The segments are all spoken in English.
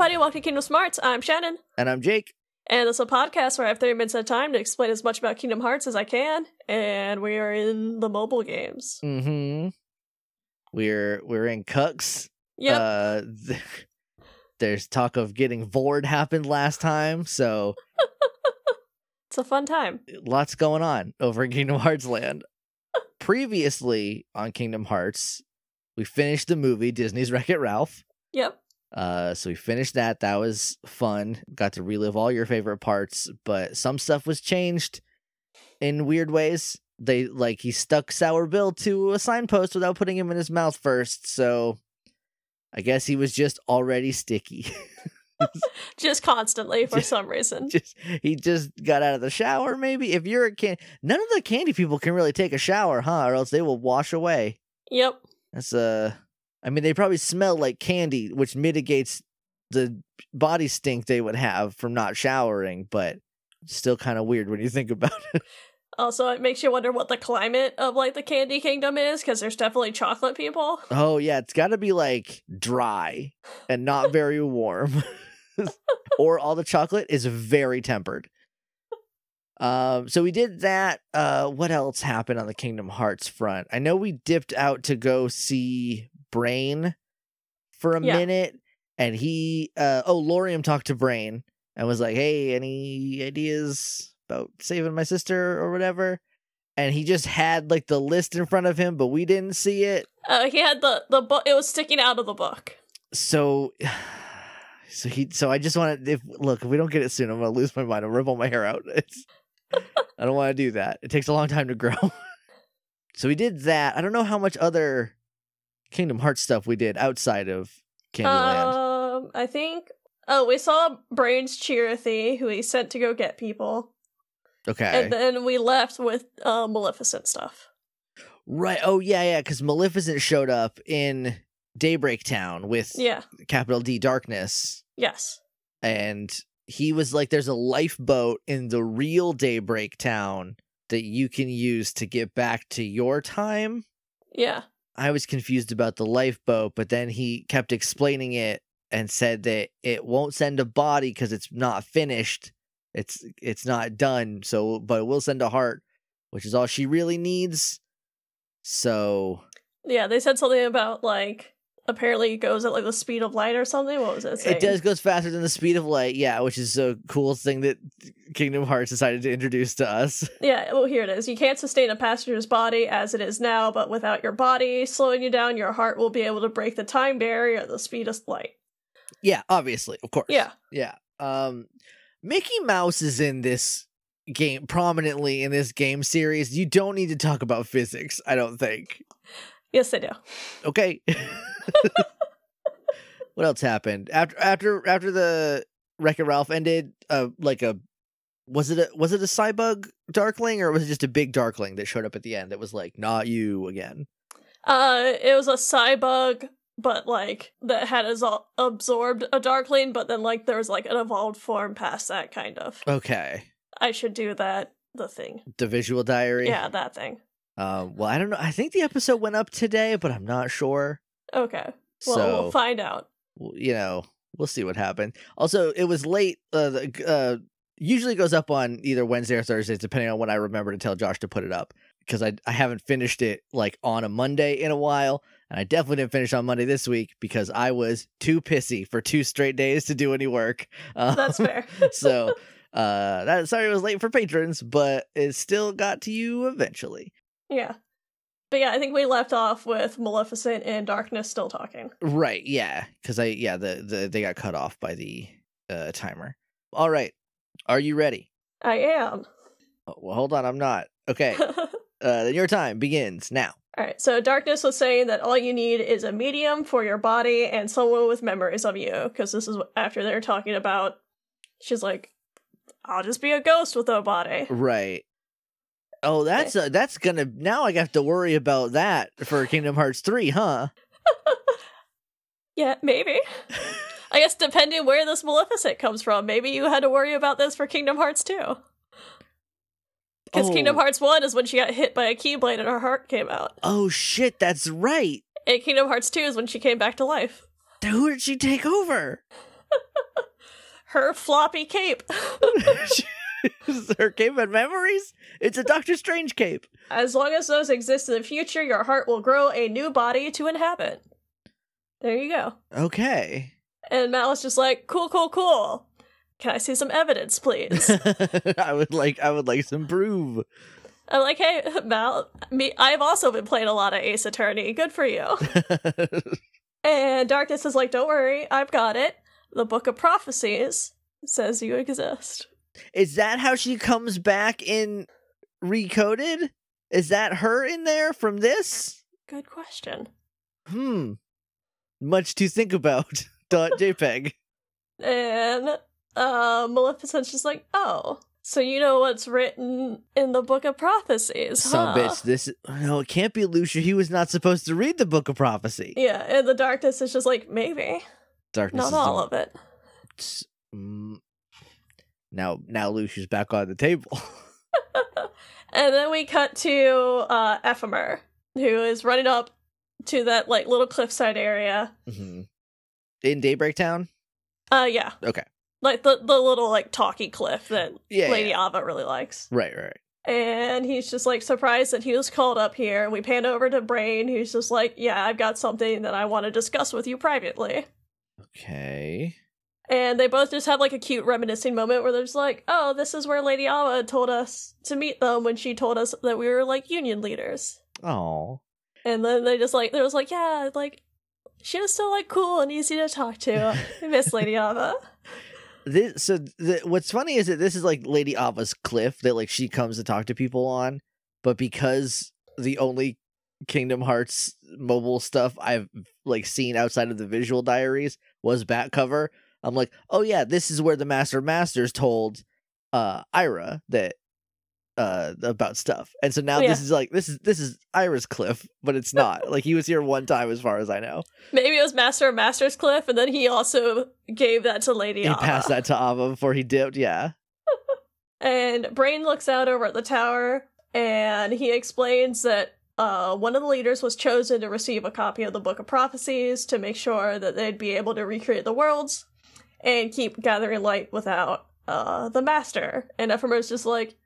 Everybody, welcome to Kingdom Smarts. I'm Shannon. And I'm Jake. And it's a podcast where I have 30 minutes at a time to explain as much about Kingdom Hearts as I can. And we are in the mobile games. Mm-hmm. We're we're in Cucks. Yep. Uh th- there's talk of getting Vord happened last time, so it's a fun time. lots going on over in Kingdom Hearts land. Previously on Kingdom Hearts, we finished the movie Disney's Wreck It Ralph. Yep. Uh, so we finished that. That was fun. Got to relive all your favorite parts, but some stuff was changed in weird ways. They like he stuck Sour Bill to a signpost without putting him in his mouth first. So I guess he was just already sticky. Just constantly for Just- some reason. just he just got out of the shower. Maybe if you're a can, none of the candy people can really take a shower, huh? Or else they will wash away. Yep. That's uh I mean they probably smell like candy, which mitigates the body stink they would have from not showering, but still kind of weird when you think about it. Also, it makes you wonder what the climate of like the Candy Kingdom is, because there's definitely chocolate people. Oh yeah, it's got to be like dry and not very warm. or all the chocolate is very tempered. Um so we did that. Uh what else happened on the Kingdom Hearts front? I know we dipped out to go see Brain for a Yeah. minute and he uh oh Lauriam talked to Brain and was like, "Hey, any ideas about saving my sister or whatever?" And he just had like the list in front of him, but we didn't see it. Uh, he had the the book. It was sticking out of the book. so so he so i just want to if look if we don't get it soon i'm gonna lose my mind i'll rip all my hair out it's i don't want to do that it takes a long time to grow so we did that i don't know how much other kingdom hearts stuff we did outside of candyland Um, I think. Oh, we saw Brains Chirithy, who he sent to go get people, okay and then we left with uh, Maleficent stuff. right oh yeah yeah because maleficent showed up in daybreak town with Yeah. capital d darkness Yes. and he was like there's a lifeboat in the real daybreak town that you can use to get back to your time Yeah. I was confused about the lifeboat but then he kept explaining it and said that it won't send a body because it's not finished it's it's not done so but it will send a heart which is all she really needs so Yeah. They said something about like apparently it goes at like the speed of light or something. What was it? Saying? It does goes faster than the speed of light, yeah, which is a cool thing that Kingdom Hearts decided to introduce to us. Yeah, well, here it is. You can't sustain a passenger's body as it is now, but without your body slowing you down, your heart will be able to break the time barrier at the speed of light. yeah, obviously, of course. Yeah. Yeah. Um Mickey Mouse is in this game prominently in this game series. You don't need to talk about physics, I don't think. Yes, I do. Okay. what else happened? After after after the Wreck-It Ralph ended, uh like a was it a was it a Cybug Darkling or was it just a big Darkling that showed up at the end that was like, not you again? Uh, it was a cybug, but like that had as- absorbed a darkling, but then like there was like an evolved form past that kind of. Okay. I should do that. The thing. The visual diary. Yeah, that thing. Um, well, I don't know. I think the episode went up today, but I'm not sure. Okay. Well, so we'll find out. you know, we'll see what happened. Also, it was late. Uh, the- uh, usually goes up on either Wednesday or Thursdays, depending on when I remember to tell Josh to put it up. Because I I haven't finished it like on a Monday in a while, and I definitely didn't finish on Monday this week because I was too pissy for two straight days to do any work. Um, That's fair. so uh that sorry it was late for patrons but it still got to you eventually yeah. But yeah, I think we left off with Maleficent and Darkness still talking. right yeah because i yeah the, the they got cut off by the uh timer all right are you ready I am. oh, well hold on i'm not okay uh then your time begins now Alright, so Darkness was saying that all you need is a medium for your body and someone with memories of you, because this is after they're talking about. She's like, I'll just be a ghost with no body. right oh that's uh, that's gonna now i have to worry about that for kingdom hearts 3 huh Yeah, maybe. I guess depending where this Maleficent comes from, maybe you had to worry about this for Kingdom Hearts 2. Because Kingdom Oh. Hearts 1 is when she got hit by a Keyblade and her heart came out. oh shit that's right And Kingdom Hearts 2 is when she came back to life. who did she take over Her floppy cape. Her cape and memories? It's a Doctor Strange cape. As long as those exist in the future, your heart will grow a new body to inhabit. There you go. Okay. And Malice just like, cool, cool, cool. Can I see some evidence, please? I would like I would like some proof. I'm like, hey, Mal, me, I've also been playing a lot of Ace Attorney. Good for you. and Darkness is like, don't worry, I've got it. The Book of Prophecies says you exist. Is that how she comes back in Recoded? Is that her in there from this? Good question. Hmm. Much to think about. Dot JPEG. And uh, Maleficent's just like, oh, so you know what's written in the Book of Prophecies, Some huh? bitch. This no, it can't be Luxu. He was not supposed to read the Book of Prophecy. Yeah, and the darkness is just like, maybe. Darkness. Not is all the- of it. Mm. Now, now Luxu's back on the table. And then we cut to uh Ephemer, who is running up to that like little cliffside area. Mhm. In Daybreak Town. Uh yeah. Okay. Like the the little like talky cliff that Yeah. Lady yeah. Ava really likes. Right. Right. And he's just like surprised that he was called up here. And we pan over to Brain, who's just like, Yeah, I've got something that I want to discuss with you privately. Okay. And they both just have like a cute reminiscing moment where they're just like, Oh, this is where Lady Ava told us to meet them when she told us that we were like union leaders. Oh. And then they just like, there was like, yeah, like, she was so like cool and easy to talk to. I miss Lady Ava. This so the, what's funny is that this is like Lady Ava's cliff that like she comes to talk to people on, but because the only Kingdom Hearts mobile stuff I've like seen outside of the visual diaries was back cover, I'm like, oh yeah, this is where the Master of Masters told uh Ira that uh about stuff. And so now Yeah. this is like this is this is Ira's cliff, but it's not. like he was here one time as far as I know. Maybe it was Master of Masters Cliff, and then he also gave that to Lady He Ava. passed that to Ava before he dipped, yeah. And Brain looks out over at the tower, and he explains that uh, one of the leaders was chosen to receive a copy of the Book of Prophecies to make sure that they'd be able to recreate the worlds and keep gathering light without uh, the Master. And Ephemer's just like,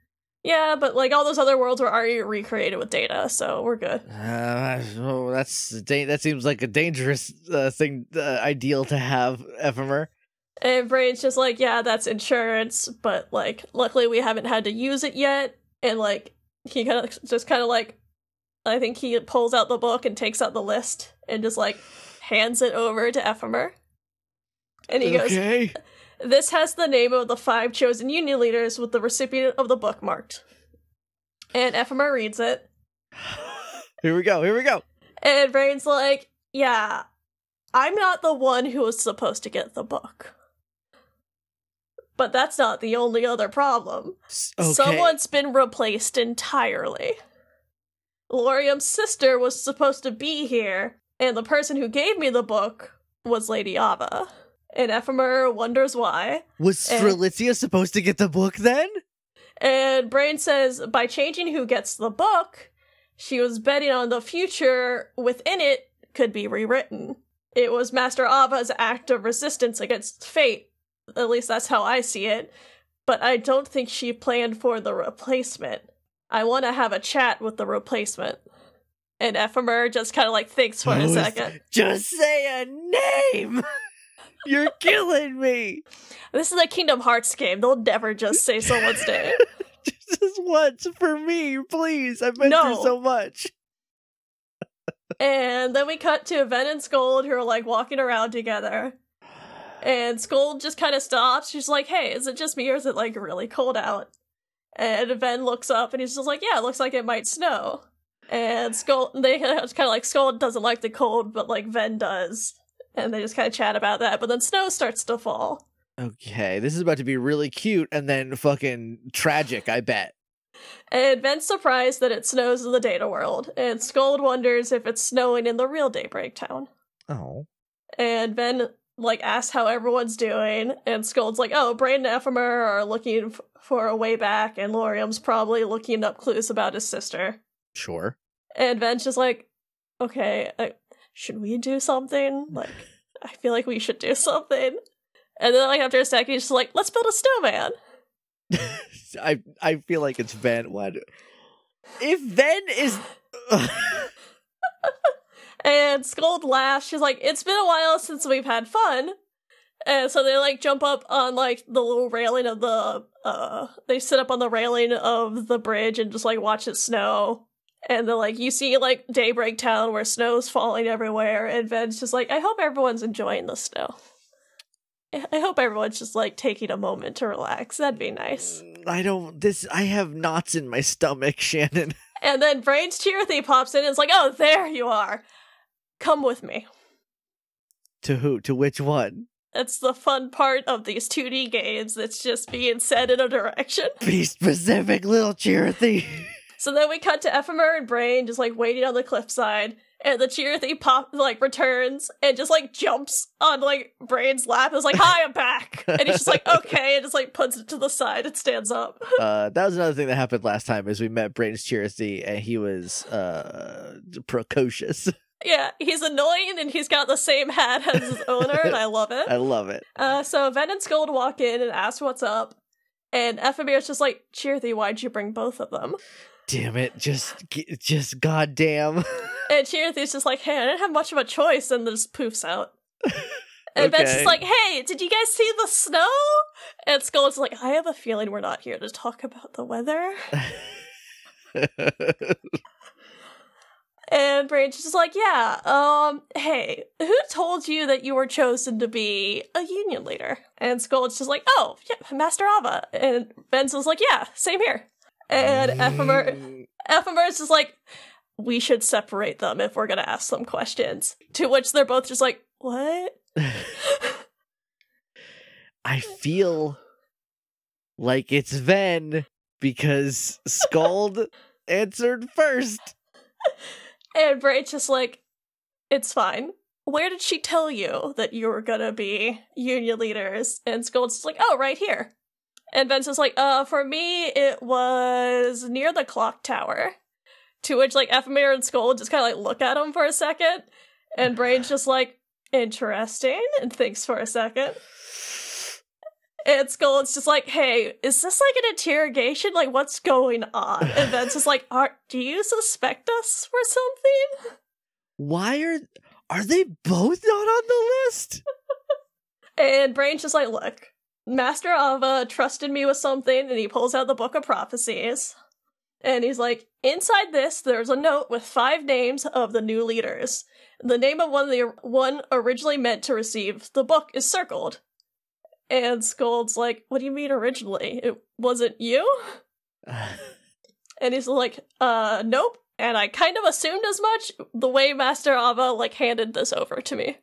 yeah, but like all those other worlds were already recreated with data, so we're good. Uh, oh, that's da- that seems like a dangerous uh, thing, uh, ideal to have, Ephemer. And Brain's just like, yeah, that's insurance, but like, luckily we haven't had to use it yet. And like, he kind of just kind of like, I think he pulls out the book and takes out the list and just like hands it over to Ephemer. And he goes, okay. This has the name of the five chosen union leaders with the recipient of the book marked. And Ephemer reads it. Here we go. Here we go. And Brain's like, yeah, I'm not the one who was supposed to get the book. But that's not the only other problem. Okay. Someone's been replaced entirely. Lauriam's sister was supposed to be here, and the person who gave me the book was Lady Ava. And Ephemer wonders why. was. Strelitzia supposed to get the book then? And Brain says by changing who gets the book, she was betting on the future within it could be rewritten. It was Master Ava's act of resistance against fate. At least that's how I see it. But I don't think she planned for the replacement. I want to have a chat with the replacement. And Ephemer just kind of like thinks for a second. Just say a name. You're killing me. This is a Kingdom Hearts game. They'll never just say someone's name. Just once for me, please. I've been No. through so much. And then we cut to Ven and Skuld who are like walking around together. And Skuld just kind of stops. She's like, hey, is it just me or is it like really cold out? And Ven looks up and he's just like, yeah, it looks like it might snow. And Skuld, they kind of like, Skuld doesn't like the cold, but like Ven does. And they just kind of chat about that. But then snow starts to fall. Okay, this is about to be really cute and then fucking tragic, I bet. And Ven's surprised that it snows in the data world. And Skuld wonders if it's snowing in the real Daybreak Town. Oh. and Ven like asks how everyone's doing, and Skuld's like, "Oh, Brain and Ephemer are looking f- for a way back, and Lauriam's probably looking up clues about his sister." Sure. And Ven's just like, "Okay, uh, should we do something? Like, I feel like we should do something." And then like after a second, he's just like, let's build a snowman. I I feel like it's Ven. What if Ven is? And Scold laughs. She's like, it's been a while since we've had fun. And so they like jump up on like the little railing of the uh they sit up on the railing of the bridge and just like watch it snow. And then like you see like Daybreak Town where snow's falling everywhere and Ven's just like, I hope everyone's enjoying the snow. I hope everyone's just like taking a moment to relax. That'd be nice. Mm, I don't. This. I have knots in my stomach, Shannon. And then Brains Chirithy pops in and is like, Oh, there you are. Come with me. To who? To which one? That's the fun part of these 2D games. It's just being said in a direction. Be specific, little Chirithy. So then we cut to Ephemer and Brain just like waiting on the cliffside, and the Chirithy pop like returns and just like jumps on like Brain's lap. It's like, "Hi, I'm back," and he's just like, "Okay," and just like puts it to the side and stands up. uh, that was another thing that happened last time. Is we met Brain's Chirithy, and he was uh precocious. yeah, he's annoying and he's got the same hat as his owner, and I love it. I love it. Uh, so Ven and Skuld walk in and ask what's up, and Ephemer's just like, Chirithy, why'd you bring both of them? Damn it! Just, just goddamn. And Chirithy's just like, hey, I didn't have much of a choice, and just poofs out. And Ven's Okay. just like, hey, did you guys see the snow? And Skuld's like, I have a feeling we're not here to talk about the weather. And Branch is just like, yeah, um, hey, who told you that you were chosen to be a union leader? And Skuld's just like, oh, yeah, Master Ava. And Ven's Benson's like, yeah, same here. And mm. Ephemer, is just like, we should separate them if we're gonna ask them questions. To which they're both just like, what? I feel like it's Ven because Skuld answered first. And Brain's just like, it's fine. Where did she tell you that you were gonna be union leaders? And just like, oh, right here. And just like, uh, for me, it was near the clock tower. To which, like, Ephemer and Skuld just kind of, like, look at him for a second. And Brain's just like, interesting, and thinks for a second. And Skuld's just like, hey, is this like an interrogation? Like, what's going on? And Ven's just like, are, do you suspect us for something? Why are are they both not on the list? And Brain's just like, look, Master Ava trusted me with something, and he pulls out the Book of Prophecies. And he's like, inside this, there's a note with five names of the new leaders. The name of one of the one originally meant to receive the book is circled. And Skuld's like, what do you mean originally? It wasn't you? And he's like, uh, nope. And I kind of assumed as much the way Master Ava, like, handed this over to me.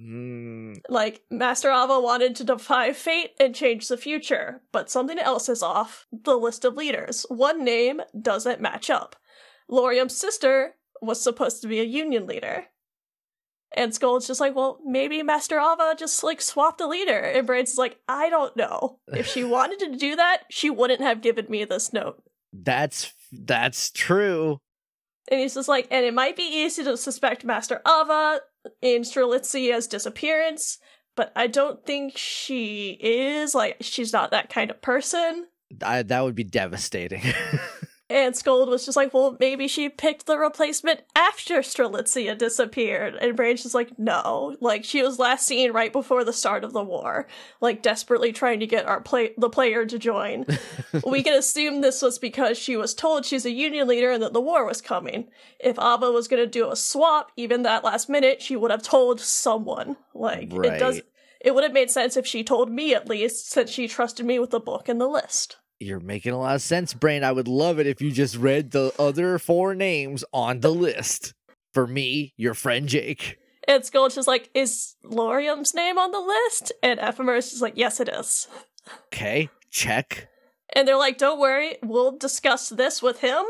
Hmm. Like, Master Ava wanted to defy fate and change the future, but something else is off the list of leaders. One name doesn't match up. Lauriam's sister was supposed to be a union leader. And Skuld's just like, well, maybe Master Ava just like swapped a leader. And Brain's like, I don't know. If she wanted to do that, she wouldn't have given me this note. That's that's true. And he's just like, and it might be easy to suspect Master Ava in Strelitzia's disappearance, but I don't think she is. Like, she's not that kind of person. I, that would be devastating. And Skuld was just like, well, maybe she picked the replacement after Strelitzia disappeared. And Branch just like, no. Like, she was last seen right before the start of the war, like, desperately trying to get our play- the player to join. we can assume this was because she was told she's a union leader and that the war was coming. If Ava was going to do a swap, even that last minute, she would have told someone. Like, it does. It would have made sense if she told me at least, since she trusted me with the book and the list. You're making a lot of sense, Brain. I would love it if you just read the other four names on the list. For me, your friend Jake. And Skuld's just like, is Lauriam's name on the list? And Ephemer's just like, yes, it is. Okay, check. And they're like, don't worry, we'll discuss this with him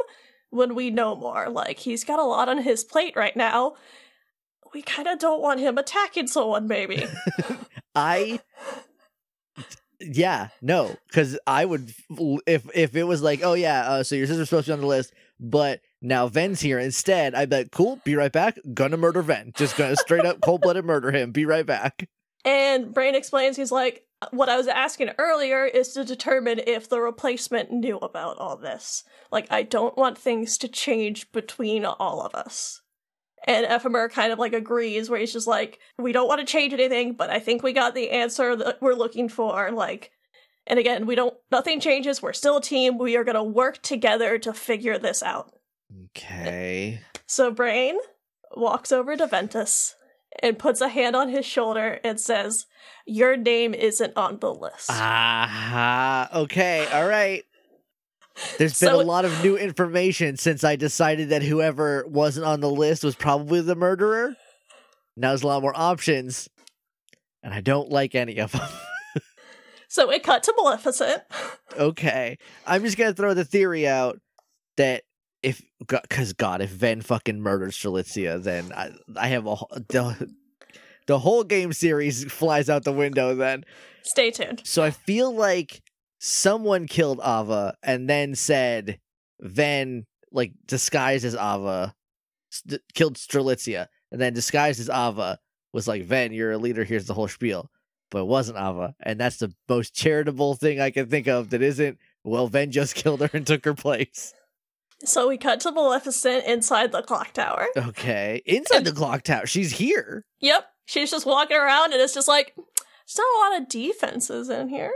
when we know more. Like, he's got a lot on his plate right now. We kind of don't want him attacking someone, maybe. I yeah, no, because I would if if it was like, oh yeah, uh, so your sister's supposed to be on the list, but now Ven's here instead. I bet cool. Be right back. Gonna murder Ven. Just gonna straight up cold blooded murder him. Be right back. And Brain explains he's like, what I was asking earlier is to determine if the replacement knew about all this. Like, I don't want things to change between all of us. And Ephemer kind of like agrees, where he's just like, we don't want to change anything, but I think we got the answer that we're looking for. Like, and again, we don't, nothing changes. We're still a team. We are going to work together to figure this out. Okay. So Brain walks over to Ventus and puts a hand on his shoulder and says, Your name isn't on the list. Ah, okay, all right. There's been So- a lot of new information since I decided that whoever wasn't on the list was probably the murderer. Now there's a lot more options, and I don't like any of them. So it cut to Maleficent. okay, I'm just gonna throw the theory out that if, because God, if Ven fucking murders Strelitzia, then I, I have a the, the whole game series flies out the window. Then Stay tuned. So I feel like someone killed Ava and then said Ven like disguised as Ava st- killed Strelitzia and then disguised as Ava was like Ven, you're a leader. Here's the whole spiel, but it wasn't Ava, and that's the most charitable thing I can think of that isn't. Well, Ven just killed her and took her place. So we cut to Maleficent inside the clock tower. Okay, inside the clock tower, she's here. Yep. She's just walking around and it's just like, there's not a lot of defenses in here.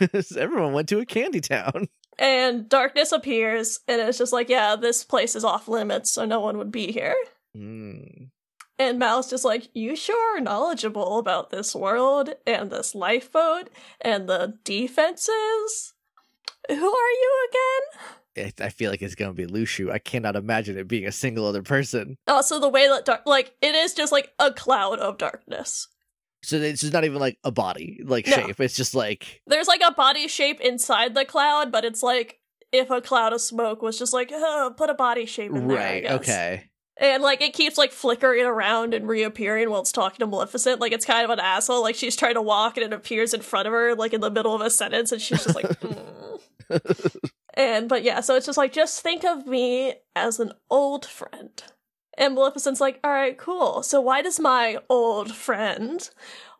Everyone went to a candy town. And darkness appears and it's just like, yeah, this place is off limits, so no one would be here. Hmm. And Mal's just like, you sure are knowledgeable about this world and this lifeboat and the defenses? Who are you again? I I feel like it's gonna be Luxu. I cannot imagine it being a single other person. Also, the way that dark, like, it is just like a cloud of darkness. So it's just not even like a body like No. shape. It's just like There's like a body shape inside the cloud, but it's like if a cloud of smoke was just like, oh, put a body shape in there. I right. Okay. And like it keeps like flickering around and reappearing while it's talking to Maleficent. Like it's kind of an asshole. Like she's trying to walk and it appears in front of her, like in the middle of a sentence, and she's just like, "Mm." and but yeah, so it's just like, just think of me as an old friend. And Maleficent's like, all right, cool. So why does my old friend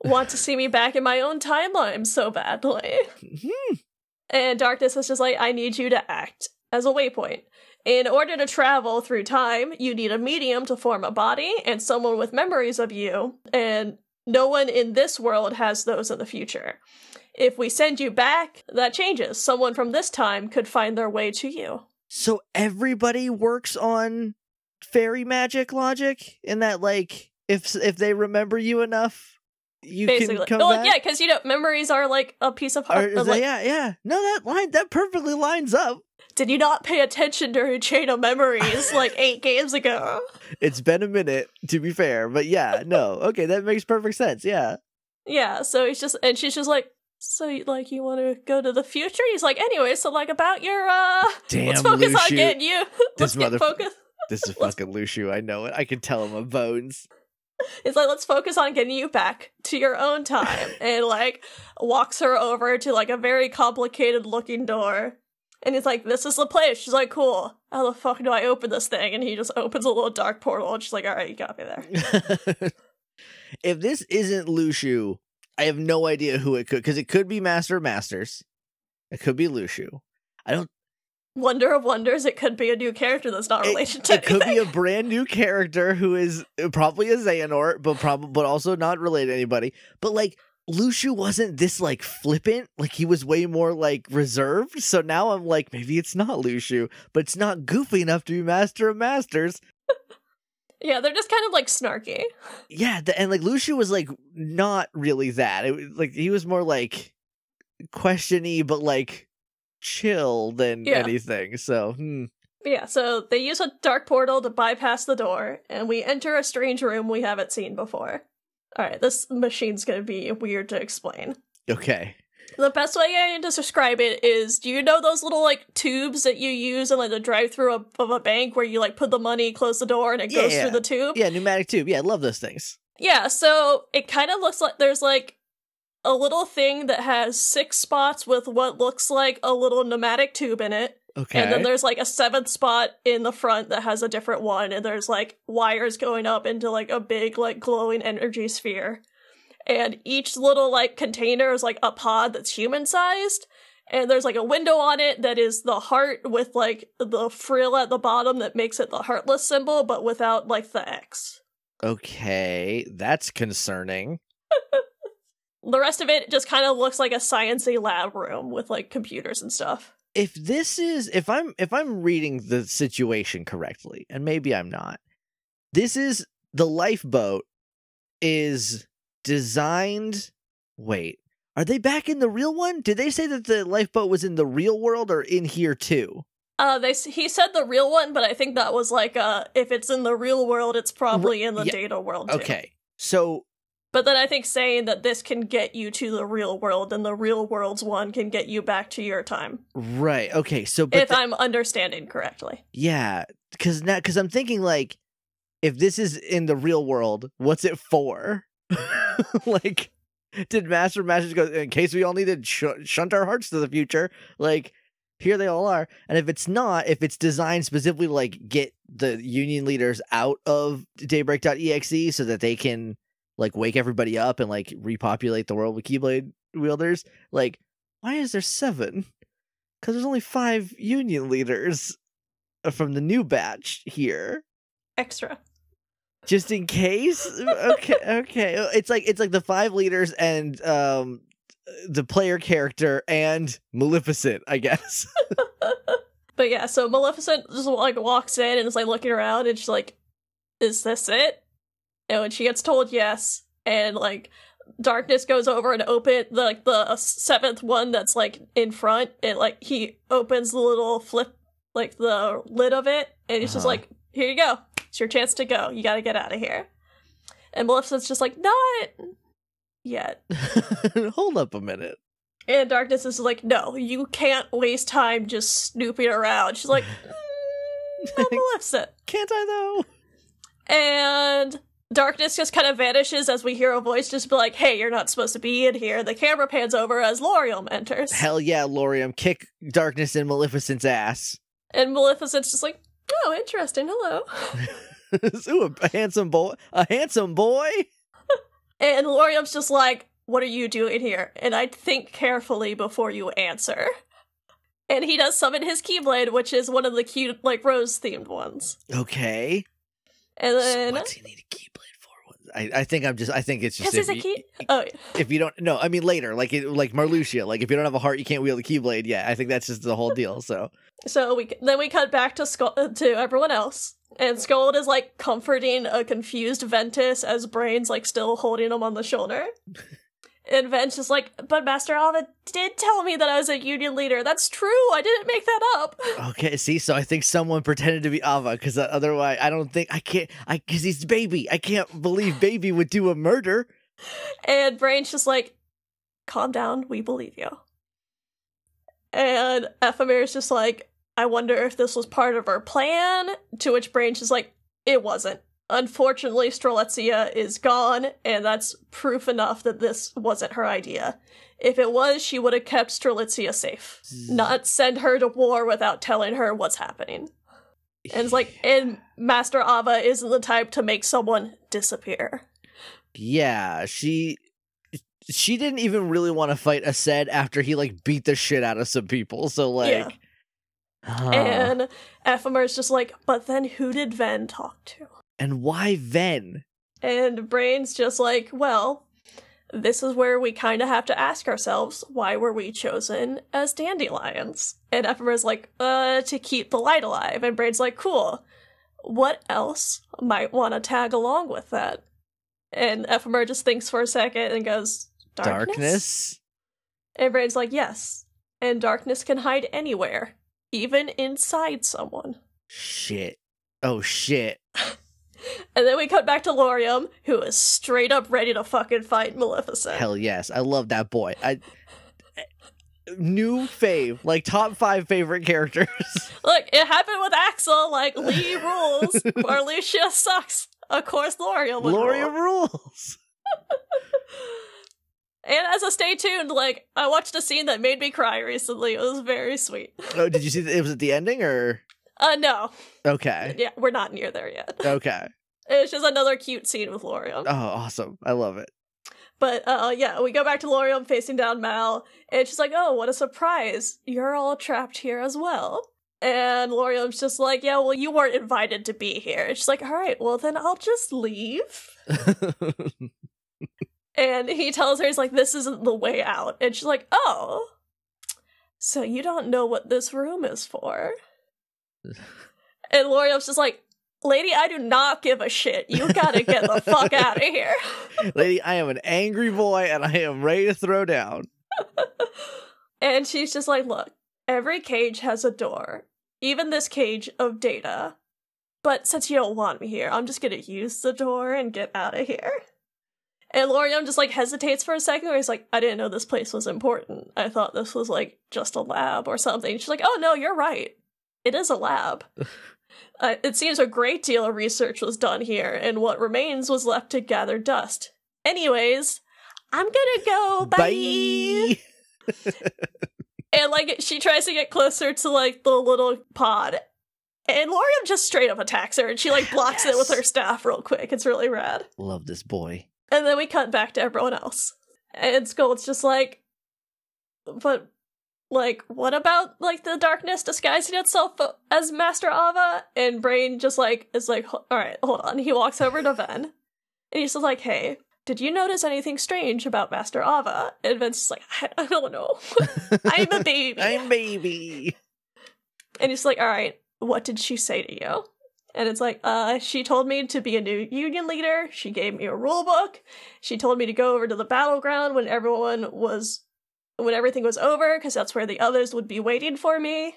want to see me back in my own timeline so badly? Hmm. And Darkness is just like, I need you to act as a waypoint. In order to travel through time, you need a medium to form a body and someone with memories of you, and no one in this world has those in the future. If we send you back, that changes. Someone from this time could find their way to you. So everybody works on fairy magic logic in that like if if they remember you enough, you Basically, can come well, back. yeah, because you know memories are like a piece of heart. like, yeah, yeah. No, that line that perfectly lines up. Did you not pay attention during Chain of Memories like eight games ago? It's been a minute, to be fair, but yeah, no, okay, that makes perfect sense. Yeah, Yeah, so he's just and she's just like, so like you want to go to the future? He's like, anyway, so like about your uh, damn, let's focus on getting you. let's This get motherf- focus. This is fucking Luxu. I know it. I can tell him my bones. It's like let's focus on getting you back to your own time, and like walks her over to like a very complicated looking door. And he's like, "This is the place." She's like, "Cool. How the fuck do I open this thing?" And he just opens a little dark portal, and she's like, "All right, you got me there." if this isn't Luxu, I have no idea who it could because it could be Master of Masters. It could be Luxu. I don't. Wonder of wonders, it could be a new character that's not It, related to it could be a brand new character who is uh, probably a Xehanort, but probably but also not related to anybody. But like Luxu wasn't this like flippant. Like he was way more like reserved. So now I'm like, maybe it's not Luxu, but it's not goofy enough to be Master of Masters. Yeah, they're just kind of like snarky. Yeah, the, and like Luxu was like not really that. It was like he was more like questiony, but like chill than Yeah. anything. So hmm. Yeah, so they use a dark portal to bypass the door, and we enter a strange room we haven't seen before. Alright, this machine's gonna be weird to explain. okay. The best way I can describe it is do you know those little like tubes that you use in like the drive through of, of a bank where you like put the money, close the door, and it Yeah, goes yeah. through the tube? Yeah, pneumatic tube. Yeah, I love those things. Yeah, so it kind of looks like there's like a little thing that has six spots with what looks like a little pneumatic tube in it. Okay. And then there's like a seventh spot in the front that has a different one, and there's like wires going up into like a big, like glowing energy sphere. and each little like container is like a pod that's human sized. And there's like a window on it that is the heart with like the frill at the bottom that makes it the heartless symbol, but without like the X. Okay, that's concerning. The rest of it just kind of looks like a sciencey lab room with like computers and stuff. If this is if I'm if I'm reading the situation correctly, and maybe I'm not, this is the lifeboat is designed wait, are they back in the real one? Did they say that the lifeboat was in the real world or in here too? Uh, they he said the real one, but I think that was like uh, if it's in the real world, it's probably in the yeah, data world. Too. Okay. So But then I think saying that this can get you to the real world and the real world's one can get you back to your time. right, okay. So but if the- I'm understanding correctly. Yeah, because now because I'm thinking like, if this is in the real world, what's it for? like, did Master Masters go in case we all need to sh- shunt our hearts to the future? Like, here they all are, and if it's not, if it's designed specifically to, like get the Union leaders out of Daybreak.exe so that they can like wake everybody up and like repopulate the world with Keyblade wielders, like why is there seven? Because there's only five Union leaders from the new batch here Extra. just in case okay okay it's like it's like the five leaders and um the player character and maleficent i guess But yeah, so Maleficent just like walks in and is like looking around and she's like, Is this it? And when she gets told yes, and like darkness goes over and open the like the seventh one that's like in front, and like he opens the little flip like the lid of it, and he's just Uh-huh. like, Here you go. It's your chance to go. You gotta get out of here. And Maleficent's just like, Not yet. hold up a minute And Darkness is like, no, you can't waste time just snooping around. She's like, mm, I'm Maleficent. can't i though And Darkness just kind of vanishes as we hear a voice just be like, hey, you're not supposed to be in here. The camera pans over as Lauriam enters. hell yeah lauriam kick darkness and maleficent's ass And Maleficent's just like, oh, interesting, hello. Ooh, a handsome boy a handsome boy And Lauriam's just like, what are you doing here? And I'd think carefully before you answer. And he does summon his Keyblade, which is one of the cute, like, rose themed ones. okay And so then. what's he need a keyblade I, I think i'm just i think it's just if a you- Oh, if you don't no i mean later like it, like marluxia like if you don't have a heart you can't wield a keyblade. Yeah i think that's just the whole deal so. So we then we cut back to Skuld uh, to everyone else, and Skuld is like comforting a confused Ventus as Brain's like still holding him on the shoulder. And Ven's just like, but Master Ava did tell me that I was a union leader. That's true. I didn't make that up. okay see so i think someone pretended to be ava because uh, otherwise i don't think i can't i because he's baby i can't believe baby would do a murder And Brain's just like, calm down, we believe you. And Ephemer's just like, I wonder if this was part of her plan. To which Brain's just like, it wasn't. Unfortunately, Strelitzia is gone, and that's proof enough that this wasn't her idea. If it was, she would have kept Strelitzia safe, not send her to war without telling her what's happening. And it's like, and Master Ava isn't the type to make someone disappear. yeah she she didn't even really want to fight Aced after he like beat the shit out of some people so like Yeah. huh. And Ephemer's just like, but then who did Ven talk to? And why Ven And Brain's just like, well, this is where we kind of have to ask ourselves, why were we chosen as dandelions? And Ephemer's like, uh, to keep the light alive. And Brain's like, cool. What else might want to tag along with that? And Ephemera just thinks for a second and goes, darkness? darkness And Brain's like, yes. And darkness can hide anywhere, even inside someone. shit oh shit And then we cut back to Lauriam, who is straight up ready to fucking fight Maleficent. Hell yes, I love that boy. I new fave, like top five favorite characters. Look, it happened with Axel, like Lea rules, or Luxu sucks. Of course, Lauriam rule. rules. And as a stay tuned, like I watched a scene that made me cry recently. It was very sweet. Oh, did you see? that It was at the ending, or Uh, no, okay, yeah, we're not near there yet. okay. It's just another cute scene with Lauriam. Oh, awesome! I love it. But uh, yeah, we go back to Lauriam facing down Mal, and she's like, "Oh, what a surprise! You're all trapped here as well." And Lauriam's just like, "Yeah, well, you weren't invited to be here." And she's like, "All right, well then I'll just leave." and he tells her, "He's like, this isn't the way out." And she's like, "Oh, so you don't know what this room is for?" And Lauriam's just like, Lady, I do not give a shit. You gotta get the fuck out of here. Lady, I am an angry boy and I am ready to throw down. and she's just like, look, every cage has a door, even this cage of data. But since you don't want me here, I'm just gonna use the door and get out of here. And Lauriam just like hesitates for a second where he's like, I didn't know this place was important. I thought this was like just a lab or something. She's like, oh no, you're right. It is a lab. Uh, it seems a great deal of research was done here, and what remains was left to gather dust. Anyways, I'm gonna go. Bye. bye. and like she tries to get closer to like the little pod, and Lauriam just straight up attacks her, and she like blocks yes. it with her staff real quick. It's really rad. Love this boy. And then we cut back to everyone else, and Skuld's just like, but like what about like the darkness disguising itself as master ava? And brain just like is like all right hold on. He walks over to ven. And he's just like hey did you notice anything strange about master ava? And ven's just like i, I don't know. I'm a baby. I'm baby. And he's like all right what did she say to you? And it's like uh she told me to be a new union leader. She gave me a rule book she told me to go over to the battleground when everyone was when everything was over, because that's where the others would be waiting for me.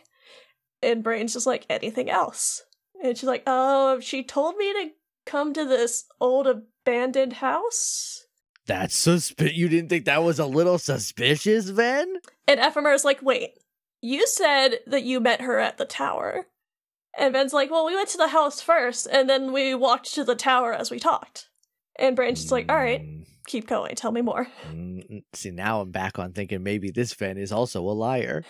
And Brain's just like, anything else? And she's like, oh, she told me to come to this old abandoned house. That's suspicious. You didn't think that was a little suspicious, Ven? And Ephemer's like, wait, you said that you met her at the tower. And Ven's like, well, we went to the house first, and then we walked to the tower as we talked. And Brain's just like, all right, keep going. Tell me more. Mm, see, now I'm back on thinking maybe this Ven is also a liar.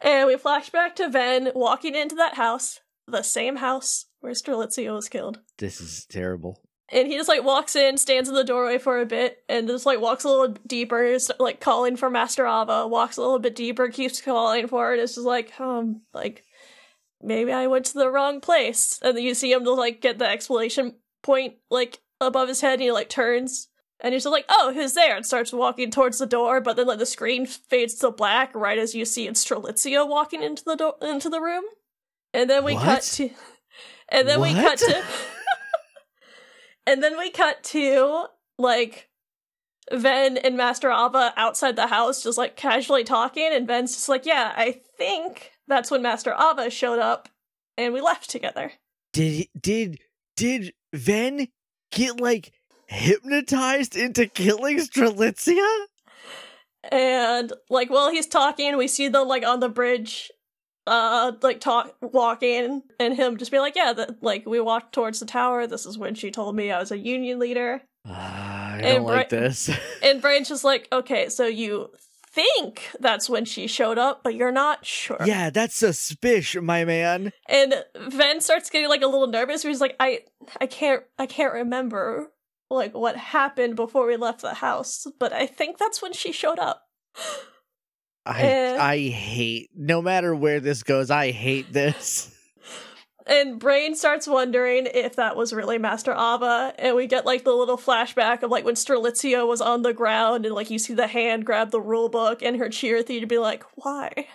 And we flash back to Ven walking into that house, the same house where Strelitzia was killed. This is terrible. And he just like walks in, stands in the doorway for a bit, and just like walks a little deeper, like calling for Master Ava. Walks a little bit deeper, keeps calling for it. It's just like, um, like maybe I went to the wrong place. And then you see him to like get the explanation point like above his head, and he like turns and he's just like, "Oh, who's there?" and starts walking towards the door. But then, like, the screen fades to black right as you see Strelitzia walking into the door into the room. And then we what? cut to, and then what? we cut to, and then we cut to like Ven and Master Ava outside the house, just like casually talking. And Ven's just like, "Yeah, I think that's when Master Ava showed up, and we left together." Did did did Ven get like? Hypnotized into killing Strelitzia? And like while he's talking, we see them like on the bridge, uh, like talk walking, and him just be like, "Yeah, that like we walked towards the tower. This is when she told me I was a union leader." Uh, I don't Bra- like this. and Branch is like, "Okay, so you think that's when she showed up, but you're not sure. Yeah, that's suspicious, my man. And Ven starts getting like a little nervous. He's like, I, I can't, I can't remember like what happened before we left the house, but I think that's when she showed up. I and, I hate no matter where this goes, I hate this. And Brain starts wondering if that was really Master Ava, and we get like the little flashback of like when Strelitzia was on the ground and like you see the hand grab the rule book and her cheer to be like, why?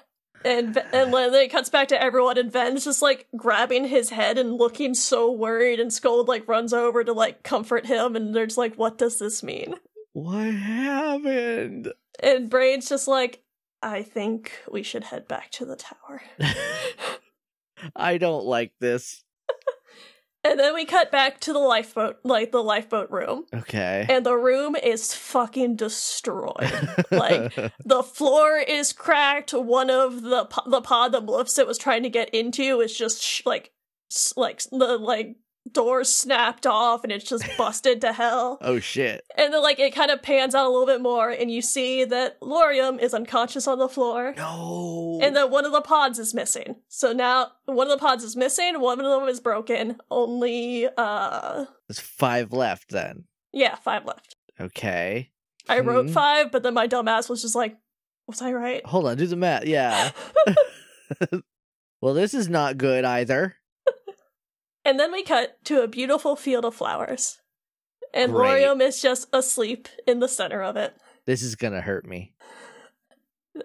And and then it cuts back to everyone and Ven's just like grabbing his head and looking so worried and Skuld like runs over to like comfort him and they're just like what does this mean? What happened? And Brain's just like I think we should head back to the tower. I don't like this and then we cut back to the lifeboat, like the lifeboat room. Okay. And the room is fucking destroyed. like the floor is cracked. One of the the pod that Maleficent was trying to get into is just sh- like like the like doors snapped off and it's just busted to hell. Oh shit. And then like it kind of pans out a little bit more and you see that Lauriam is unconscious on the floor. No. And that one of the pods is missing. So now one of the pods is missing, one of them is broken. Only uh There's five left then. Yeah, five left. Okay. I wrote Mhm. five, but then my dumb ass was just like, "Was I right?" Hold on, do the math. Yeah. well, this is not good either. And then we cut to a beautiful field of flowers, and Great. Lauriam is just asleep in the center of it. This is gonna hurt me.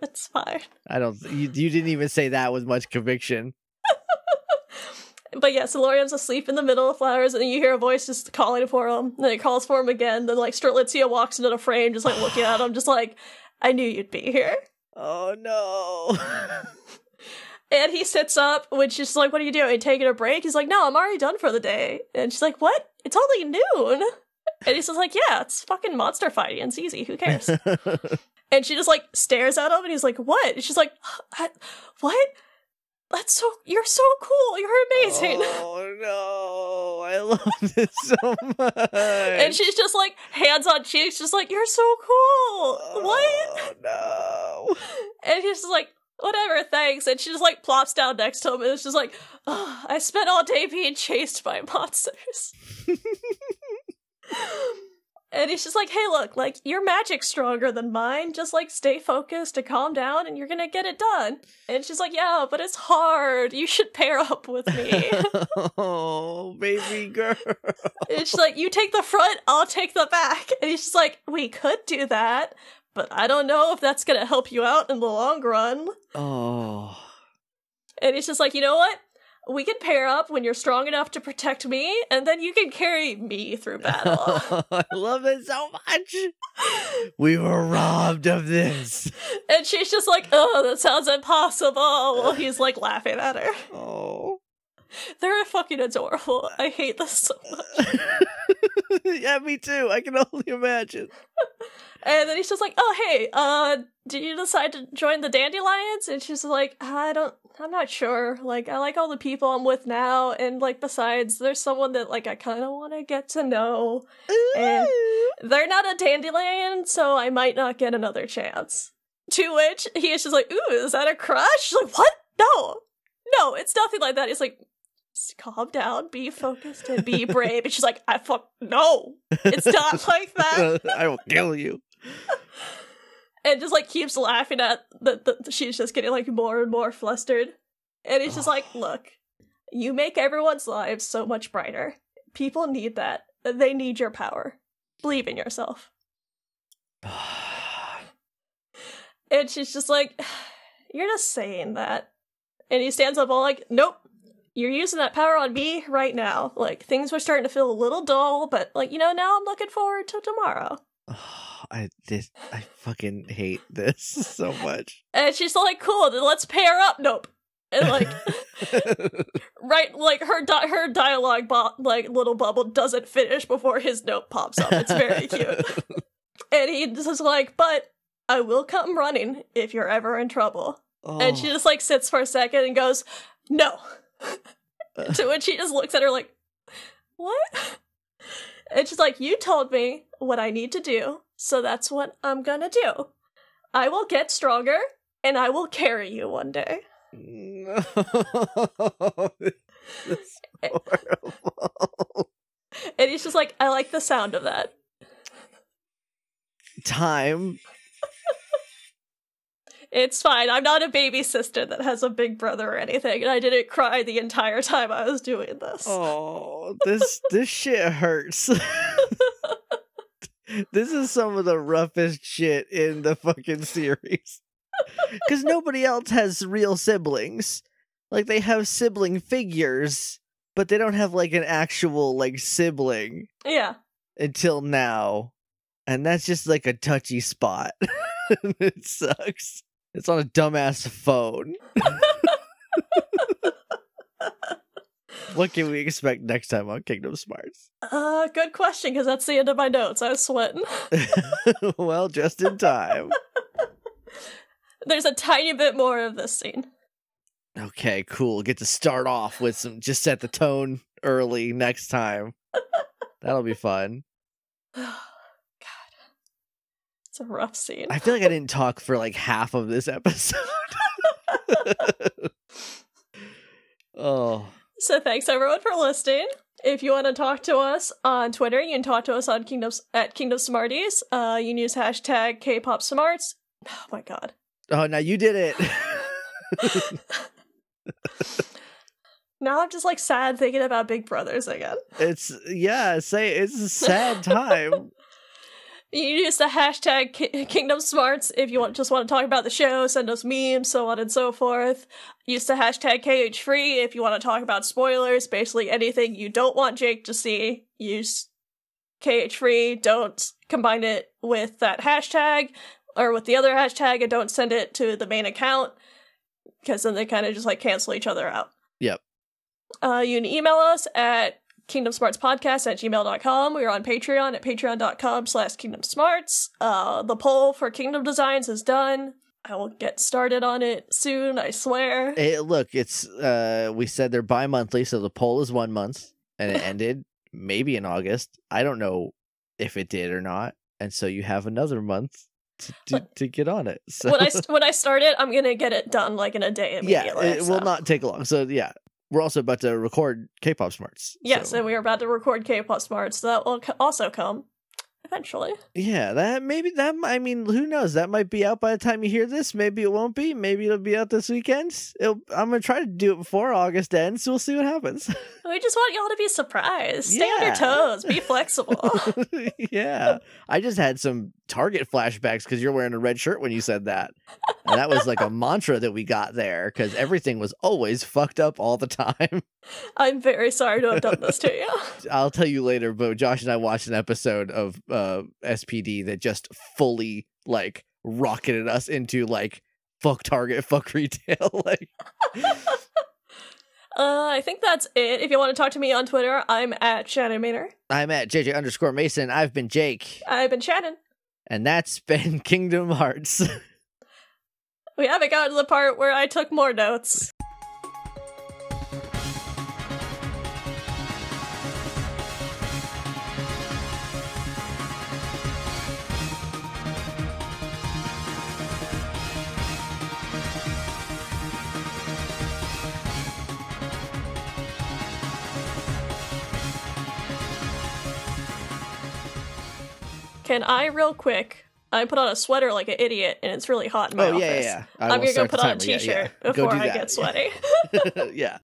That's fine. I don't. You, you didn't even say that with much conviction. But yeah, so Lauriam's asleep in the middle of flowers, and then you hear a voice just calling for him. Then it calls for him again. Then like Strelitzia walks into the frame, just like looking at him, just like, "I knew you'd be here." Oh no. And he sits up, which is like, "What are you doing? Taking a break?" He's like, "No, I'm already done for the day." And she's like, "What? It's only noon." And he's just like, "Yeah, it's fucking monster fighting. It's easy. Who cares?" and she just like stares at him, and he's like, "What?" And she's like, "What? That's so. You're so cool. You're amazing." Oh no. I love this so much. And she's just like hands on cheeks, just like, You're so cool. Oh, what? Oh no. And he's just like, Whatever, thanks. And she just like plops down next to him and it's just like, "Ugh, I spent all day being chased by monsters. and he's just like, Hey, look, like, your magic's stronger than mine. Just like stay focused and calm down and you're gonna get it done. And she's like, Yeah, but it's hard. You should pair up with me. oh, baby girl. And she's like, You take the front, I'll take the back. And he's just like, We could do that, but I don't know if that's gonna help you out in the long run. Oh. And he's just like, You know what? We can pair up when you're strong enough to protect me, and then you can carry me through battle. I love it so much. We were robbed of this. and she's just like, Oh, that sounds impossible. While he's like laughing at her. Oh. They're fucking adorable. I hate this so much. yeah, me too. I can only imagine. And then he's just like, "Oh, hey, uh, did you decide to join the Dandelions?" And she's like, "I don't, I'm not sure. Like, I like all the people I'm with now, and like, besides, there's someone that like I kind of want to get to know. And they're not a dandelion, so I might not get another chance." To which he is just like, "Ooh, is that a crush?" She's like, "What? No, no, it's nothing like that." He's like. "S- Calm down, be focused, and be brave. And she's like, I fuck, no, it's not like that. I will kill you. and just like keeps laughing at that. the she's just getting like more and more flustered and it's just like look you make everyone's lives so much brighter people need that they need your power believe in yourself and she's just like you're just saying that and he stands up all like nope you're using that power on me right now. Like things were starting to feel a little dull but like you know now i'm looking forward to tomorrow. I this I fucking hate this so much. and she's like cool then let's pair up. Nope. And like right like her di- her dialogue bo- like little bubble doesn't finish before his note pops up. It's very cute. And he just is like but i will come running if you're ever in trouble. And she Oh. just like sits for a second and goes no to which he just looks at her like what and she's like you told me what i need to do so that's what i'm gonna do i will get stronger and i will carry you one day No. this horrible. and he's just like i like the sound of that Time. It's fine. I'm not a baby sister that has a big brother or anything, and I didn't cry the entire time I was doing this. Oh, this this shit hurts. this is some of the roughest shit in the fucking series. Cuz nobody else has real siblings. Like they have sibling figures, but they don't have like an actual like sibling Yeah. until now. And that's just like a touchy spot. it sucks. It's on a dumbass phone. what can we expect next time on Kingdom Smarts? Uh, good question, because that's the end of my notes. I was sweating. well, just in time. There's a tiny bit more of this scene. Okay, cool. Get to start off with some, just set the tone early next time. That'll be fun. It's a rough scene. I feel like I didn't talk for like half of this episode. oh, So thanks everyone for listening. If you want to talk to us on Twitter, you can talk to us on Kingdoms at Kingdom Smarties. Uh, you can use hashtag Kpop Smarts. Oh my god. Oh, now you did it. Now I'm just like sad thinking about Big Brothers again. it's yeah, say it's a sad time. You use the hashtag Ki- Kingdom Smarts if you want just want to talk about the show, send us memes, so on and so forth. Use the hashtag KH Free if you want to talk about spoilers, basically anything you don't want Jake to see. Use KH Free. Don't combine it with that hashtag or with the other hashtag, and don't send it to the main account because then they kind of just like cancel each other out. Yep. Uh, you can email us at kingdomsmartspodcast at gmail.com. We are on Patreon at patreon.com slash kingdomsmarts. Uh, the poll for Kingdom Designs is done. I will get started on it soon, I swear. Hey, look, it's uh we said they're bi-monthly, so the poll is one month and it ended maybe in August. I don't know if it did or not. And so you have another month to to, to get on it. So when I when I start it, I'm gonna get it done like in a day yeah, it so. will not take long. So yeah, we're also about to record K-pop smarts. Yes, so- and we are about to record K-pop Smarts. So that will also come eventually. Yeah, that maybe that I mean, who knows? That might be out by the time you hear this. Maybe it won't be. Maybe it'll be out this weekend. It'll, I'm gonna try to do it before August ends. We'll see what happens. We just want y'all to be surprised. Stay on your toes. Be flexible. yeah, I just had some Target flashbacks because you're wearing a red shirt when you said that, and that was like a mantra that we got there because everything was always fucked up all the time. I'm very sorry to have done this to you. I'll tell you later, but Josh and I watched an episode of uh, SPD that just fully like rocketed us into like fuck Target, fuck retail. like, Uh, I think that's it. If you want to talk to me on Twitter, I'm at Shannon Maynor. I'm at JJ underscore Mason. I've been Jake, I've been Shannon. and that's been Kingdom Hearts. We haven't gotten to the part where I took more notes. Can I, real quick? I put on a sweater like an idiot, and it's really hot in my oh office. yeah, yeah, I'm gonna go put on a timer. Yeah, t-shirt yeah. Before I get sweaty. yeah.